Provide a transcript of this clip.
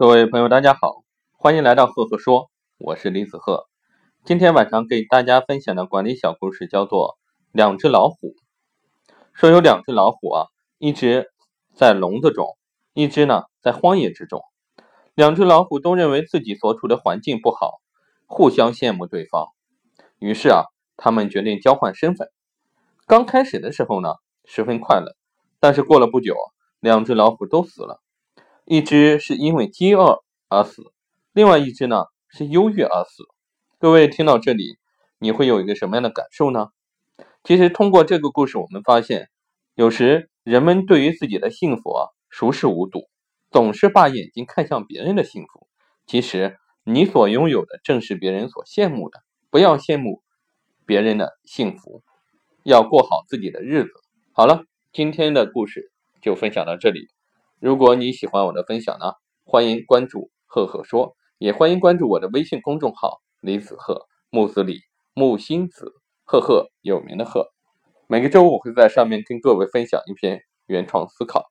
各位朋友，大家好，欢迎来到赫赫说，我是李子赫。今天晚上给大家分享的管理小故事叫做《两只老虎》。说有两只老虎啊，一只在笼子中，一只呢在荒野之中。两只老虎都认为自己所处的环境不好，互相羡慕对方。于是啊，他们决定交换身份。刚开始的时候呢，十分快乐，但是过了不久，两只老虎都死了。一只是因为饥饿而死，另外一只呢是忧郁而死。各位听到这里，你会有一个什么样的感受呢？其实通过这个故事，我们发现，有时人们对于自己的幸福啊熟视无睹，总是把眼睛看向别人的幸福。其实你所拥有的正是别人所羡慕的。不要羡慕别人的幸福，要过好自己的日子。好了，今天的故事就分享到这里。如果你喜欢我的分享呢，欢迎关注赫赫说，也欢迎关注我的微信公众号李子赫木子李木星子赫赫有名的赫。每个周五我会在上面跟各位分享一篇原创思考。